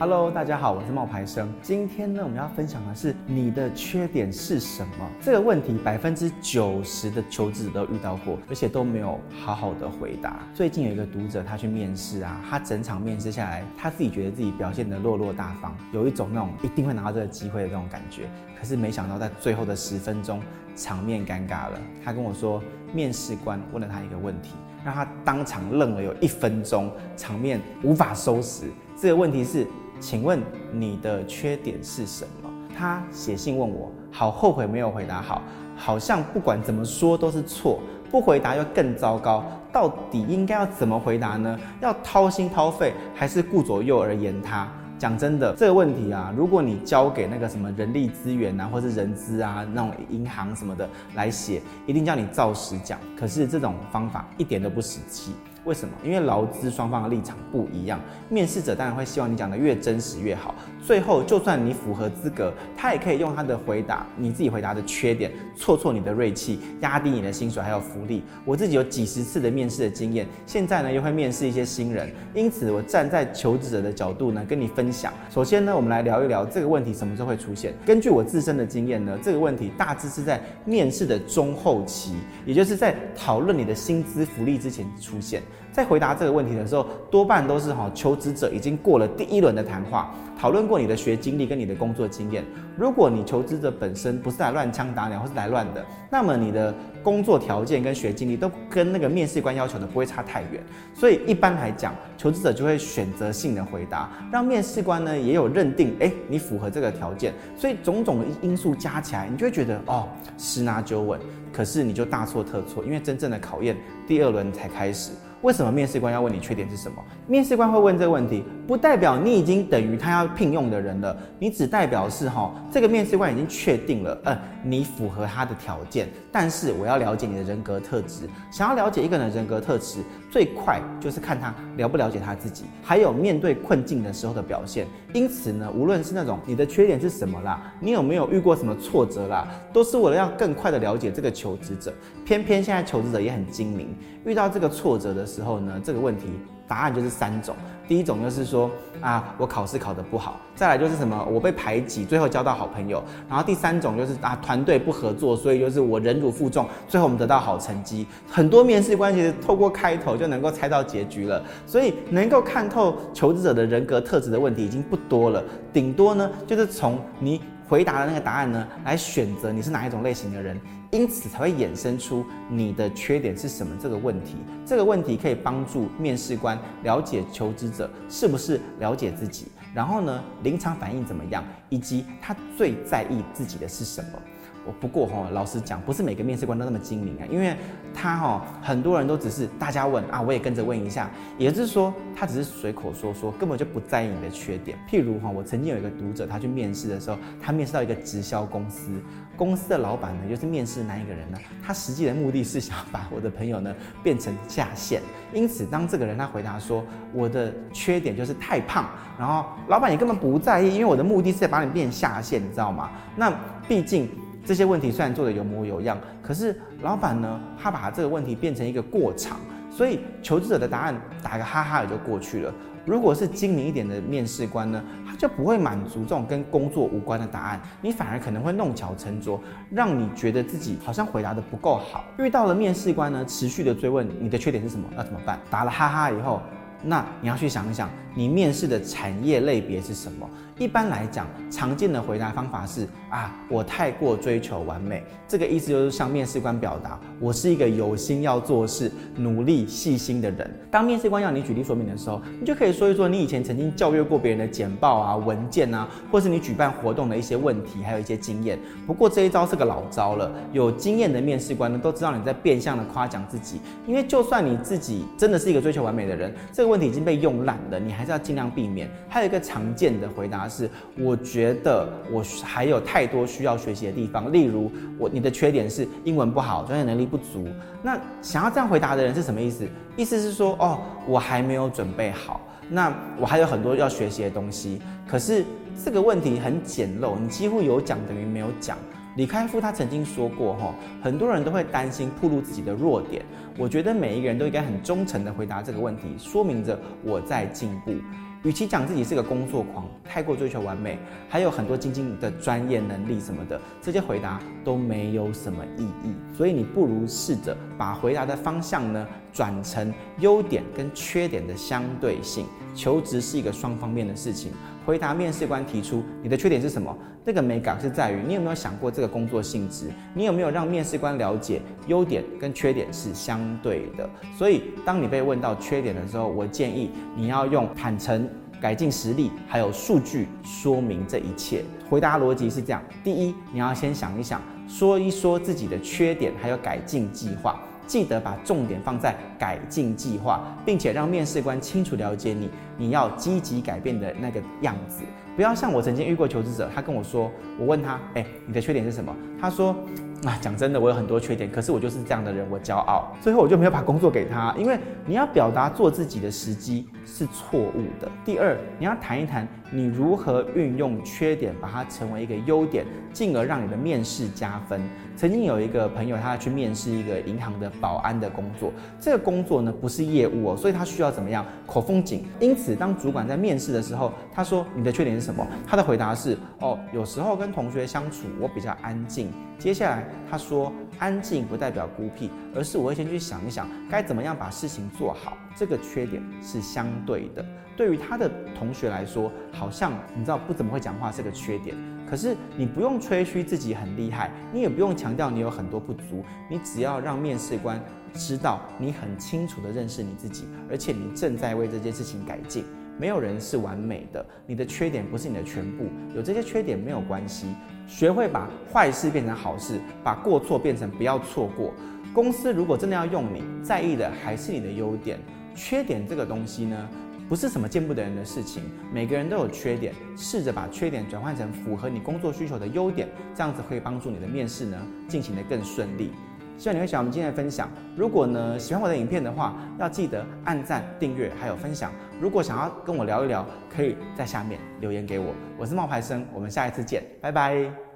Hello，大家好，我是冒牌生。今天呢，我们要分享的是你的缺点是什么？这个问题百分之九十的求职者都遇到过，而且都没有好好的回答。最近有一个读者，他去面试啊，他整场面试下来，他自己觉得自己表现得落落大方，有一种那种一定会拿到这个机会的这种感觉。可是没想到在最后的十分钟，场面尴尬了。他跟我说，面试官问了他一个问题，让他当场愣了有一分钟，场面无法收拾。这个问题是。请问你的缺点是什么？他写信问我，好后悔没有回答好，好像不管怎么说都是错，不回答又更糟糕，到底应该要怎么回答呢？要掏心掏肺，还是顾左右而言他？讲真的，这个问题啊，如果你交给那个什么人力资源啊，或是人资啊，那种银行什么的来写，一定叫你照实讲。可是这种方法一点都不实际。为什么？因为劳资双方的立场不一样，面试者当然会希望你讲的越真实越好。最后，就算你符合资格，他也可以用他的回答，你自己回答的缺点，挫挫你的锐气，压低你的薪水还有福利。我自己有几十次的面试的经验，现在呢又会面试一些新人，因此我站在求职者的角度呢跟你分享。首先呢，我们来聊一聊这个问题什么时候会出现。根据我自身的经验呢，这个问题大致是在面试的中后期，也就是在讨论你的薪资福利之前出现。在回答这个问题的时候，多半都是哈求职者已经过了第一轮的谈话，讨论过你的学经历跟你的工作经验。如果你求职者本身不是来乱枪打鸟或是来乱的，那么你的工作条件跟学经历都跟那个面试官要求的不会差太远。所以一般来讲，求职者就会选择性的回答，让面试官呢也有认定，哎，你符合这个条件。所以种种的因素加起来，你就会觉得哦，十拿九稳。可是你就大错特错，因为真正的考验第二轮才开始。为什么面试官要问你缺点是什么？面试官会问这个问题，不代表你已经等于他要聘用的人了，你只代表是哈，这个面试官已经确定了，呃，你符合他的条件。但是我要了解你的人格特质，想要了解一个人的人格特质，最快就是看他了不了解他自己，还有面对困境的时候的表现。因此呢，无论是那种你的缺点是什么啦，你有没有遇过什么挫折啦，都是为了要更快的了解这个求职者。偏偏现在求职者也很精明，遇到这个挫折的时候呢，这个问题答案就是三种。第一种就是说啊，我考试考得不好；再来就是什么，我被排挤，最后交到好朋友；然后第三种就是啊，团队不合作，所以就是我忍辱负重，最后我们得到好成绩。很多面试官其实透过开头就能够猜到结局了，所以能够看透求职者的人格特质的问题已经不多了，顶多呢就是从你回答的那个答案呢来选择你是哪一种类型的人。因此才会衍生出你的缺点是什么这个问题。这个问题可以帮助面试官了解求职者是不是了解自己，然后呢，临场反应怎么样，以及他最在意自己的是什么。不过哈，老实讲，不是每个面试官都那么精明啊，因为他哈，很多人都只是大家问啊，我也跟着问一下，也就是说，他只是随口说说，根本就不在意你的缺点。譬如哈，我曾经有一个读者，他去面试的时候，他面试到一个直销公司，公司的老板呢，就是面试的那一个人呢，他实际的目的是想把我的朋友呢变成下线。因此，当这个人他回答说我的缺点就是太胖，然后老板也根本不在意，因为我的目的是在把你变下线，你知道吗？那毕竟。这些问题虽然做得有模有样，可是老板呢，他把这个问题变成一个过场，所以求职者的答案打个哈哈也就过去了。如果是精明一点的面试官呢，他就不会满足这种跟工作无关的答案，你反而可能会弄巧成拙，让你觉得自己好像回答得不够好。遇到了面试官呢，持续的追问你的缺点是什么，要怎么办？打了哈哈以后。那你要去想一想，你面试的产业类别是什么？一般来讲，常见的回答方法是啊，我太过追求完美。这个意思就是向面试官表达，我是一个有心要做事、努力细心的人。当面试官要你举例说明的时候，你就可以说一说你以前曾经校阅过别人的简报啊、文件啊，或是你举办活动的一些问题，还有一些经验。不过这一招是个老招了，有经验的面试官呢都知道你在变相的夸奖自己，因为就算你自己真的是一个追求完美的人，这个。问题已经被用烂了，你还是要尽量避免。还有一个常见的回答是：我觉得我还有太多需要学习的地方，例如我你的缺点是英文不好，专业能力不足。那想要这样回答的人是什么意思？意思是说，哦，我还没有准备好，那我还有很多要学习的东西。可是这个问题很简陋，你几乎有讲等于没有讲。李开复他曾经说过，哈，很多人都会担心暴露自己的弱点。我觉得每一个人都应该很忠诚地回答这个问题，说明着我在进步。与其讲自己是个工作狂，太过追求完美，还有很多精进的专业能力什么的，这些回答都没有什么意义。所以你不如试着把回答的方向呢，转成优点跟缺点的相对性。求职是一个双方面的事情。回答面试官提出你的缺点是什么？那个美感是在于你有没有想过这个工作性质？你有没有让面试官了解优点跟缺点是相对的？所以当你被问到缺点的时候，我建议你要用坦诚、改进实力，还有数据说明这一切。回答逻辑是这样：第一，你要先想一想，说一说自己的缺点，还有改进计划。记得把重点放在改进计划，并且让面试官清楚了解你，你要积极改变的那个样子。不要像我曾经遇过求职者，他跟我说，我问他，哎，你的缺点是什么？他说。啊，讲真的，我有很多缺点，可是我就是这样的人，我骄傲。最后我就没有把工作给他，因为你要表达做自己的时机是错误的。第二，你要谈一谈你如何运用缺点，把它成为一个优点，进而让你的面试加分。曾经有一个朋友，他去面试一个银行的保安的工作，这个工作呢不是业务哦，所以他需要怎么样？口风紧。因此，当主管在面试的时候，他说你的缺点是什么？他的回答是哦，有时候跟同学相处，我比较安静。接下来他说，安静不代表孤僻，而是我会先去想一想，该怎么样把事情做好。这个缺点是相对的，对于他的同学来说，好像你知道不怎么会讲话是个缺点。可是你不用吹嘘自己很厉害，你也不用强调你有很多不足，你只要让面试官知道你很清楚地认识你自己，而且你正在为这件事情改进。没有人是完美的，你的缺点不是你的全部，有这些缺点没有关系。学会把坏事变成好事，把过错变成不要错过。公司如果真的要用你，在意的还是你的优点。缺点这个东西呢，不是什么见不得人的事情，每个人都有缺点，试着把缺点转换成符合你工作需求的优点，这样子会帮助你的面试呢进行得更顺利。希望你会喜欢我们今天的分享。如果呢喜欢我的影片的话，要记得按赞、订阅还有分享。如果想要跟我聊一聊，可以在下面留言给我。我是冒牌生，我们下一次见，拜拜。